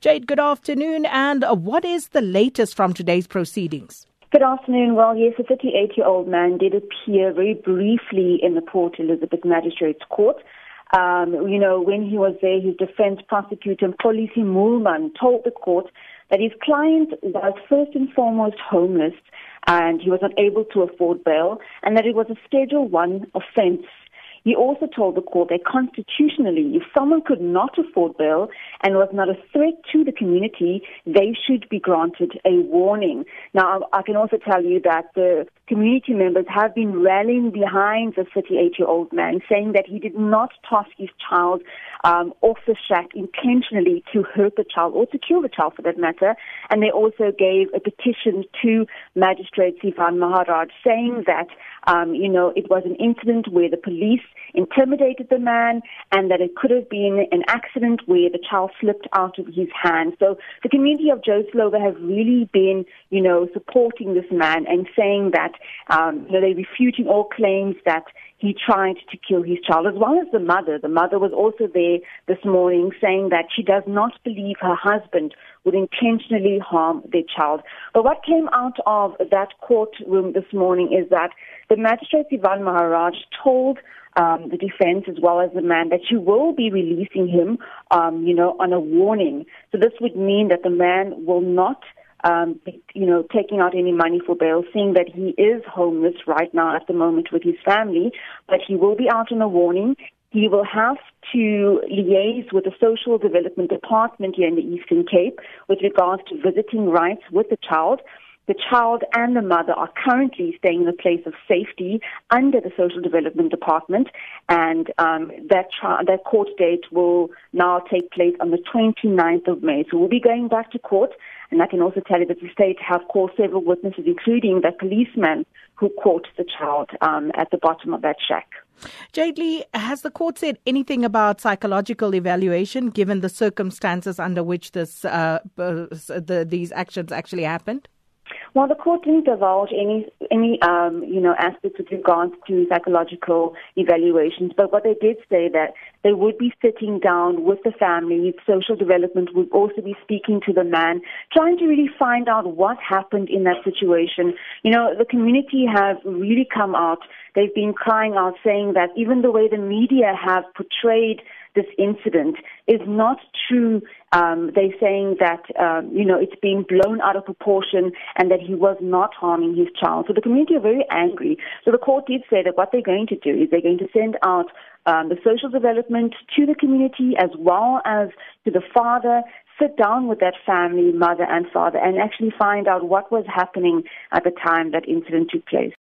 Jade, good afternoon. And what is the latest from today's proceedings? Good afternoon. Well, yes, a 38 year old man did appear very briefly in the Port Elizabeth Magistrates Court. Um, you know, when he was there, his defense prosecutor, Polisi Mulman, told the court that his client was first and foremost homeless and he was unable to afford bail and that it was a Schedule 1 offense he also told the court that constitutionally, if someone could not afford bail and was not a threat to the community, they should be granted a warning. Now, I can also tell you that the community members have been rallying behind the 38 year old man, saying that he did not toss his child um, off the shack intentionally to hurt the child or to kill the child for that matter. And they also gave a petition to Magistrate Sivan Maharaj saying that, um, you know, it was an incident where the police intimidated the man and that it could have been an accident where the child slipped out of his hand. So the community of Joe Slovo have really been, you know, supporting this man and saying that, um, you know, they're refuting all claims that he tried to kill his child, as well as the mother. The mother was also there this morning saying that she does not believe her husband would intentionally harm their child. But what came out of that courtroom this morning is that the magistrate Ivan Maharaj told um, the defense as well as the man that you will be releasing him, um, you know, on a warning. So this would mean that the man will not um, you know, taking out any money for bail, seeing that he is homeless right now at the moment with his family, but he will be out on a warning. He will have to liaise with the social development department here in the Eastern Cape with regards to visiting rights with the child. The child and the mother are currently staying in a place of safety under the Social Development Department, and um, that, that court date will now take place on the 29th of May. So we'll be going back to court, and I can also tell you that the state have called several witnesses, including the policeman who caught the child um, at the bottom of that shack. Jade Lee, has the court said anything about psychological evaluation given the circumstances under which this, uh, the, these actions actually happened? Well, the court didn't divulge any any um, you know aspects with regards to psychological evaluations, but what they did say that they would be sitting down with the family, social development would also be speaking to the man, trying to really find out what happened in that situation. You know, the community have really come out. They've been crying out, saying that even the way the media have portrayed this incident is not true. Um, they're saying that, um, you know, it's being blown out of proportion and that he was not harming his child. So the community are very angry. So the court did say that what they're going to do is they're going to send out um, the social development to the community as well as to the father, sit down with that family, mother and father, and actually find out what was happening at the time that incident took place.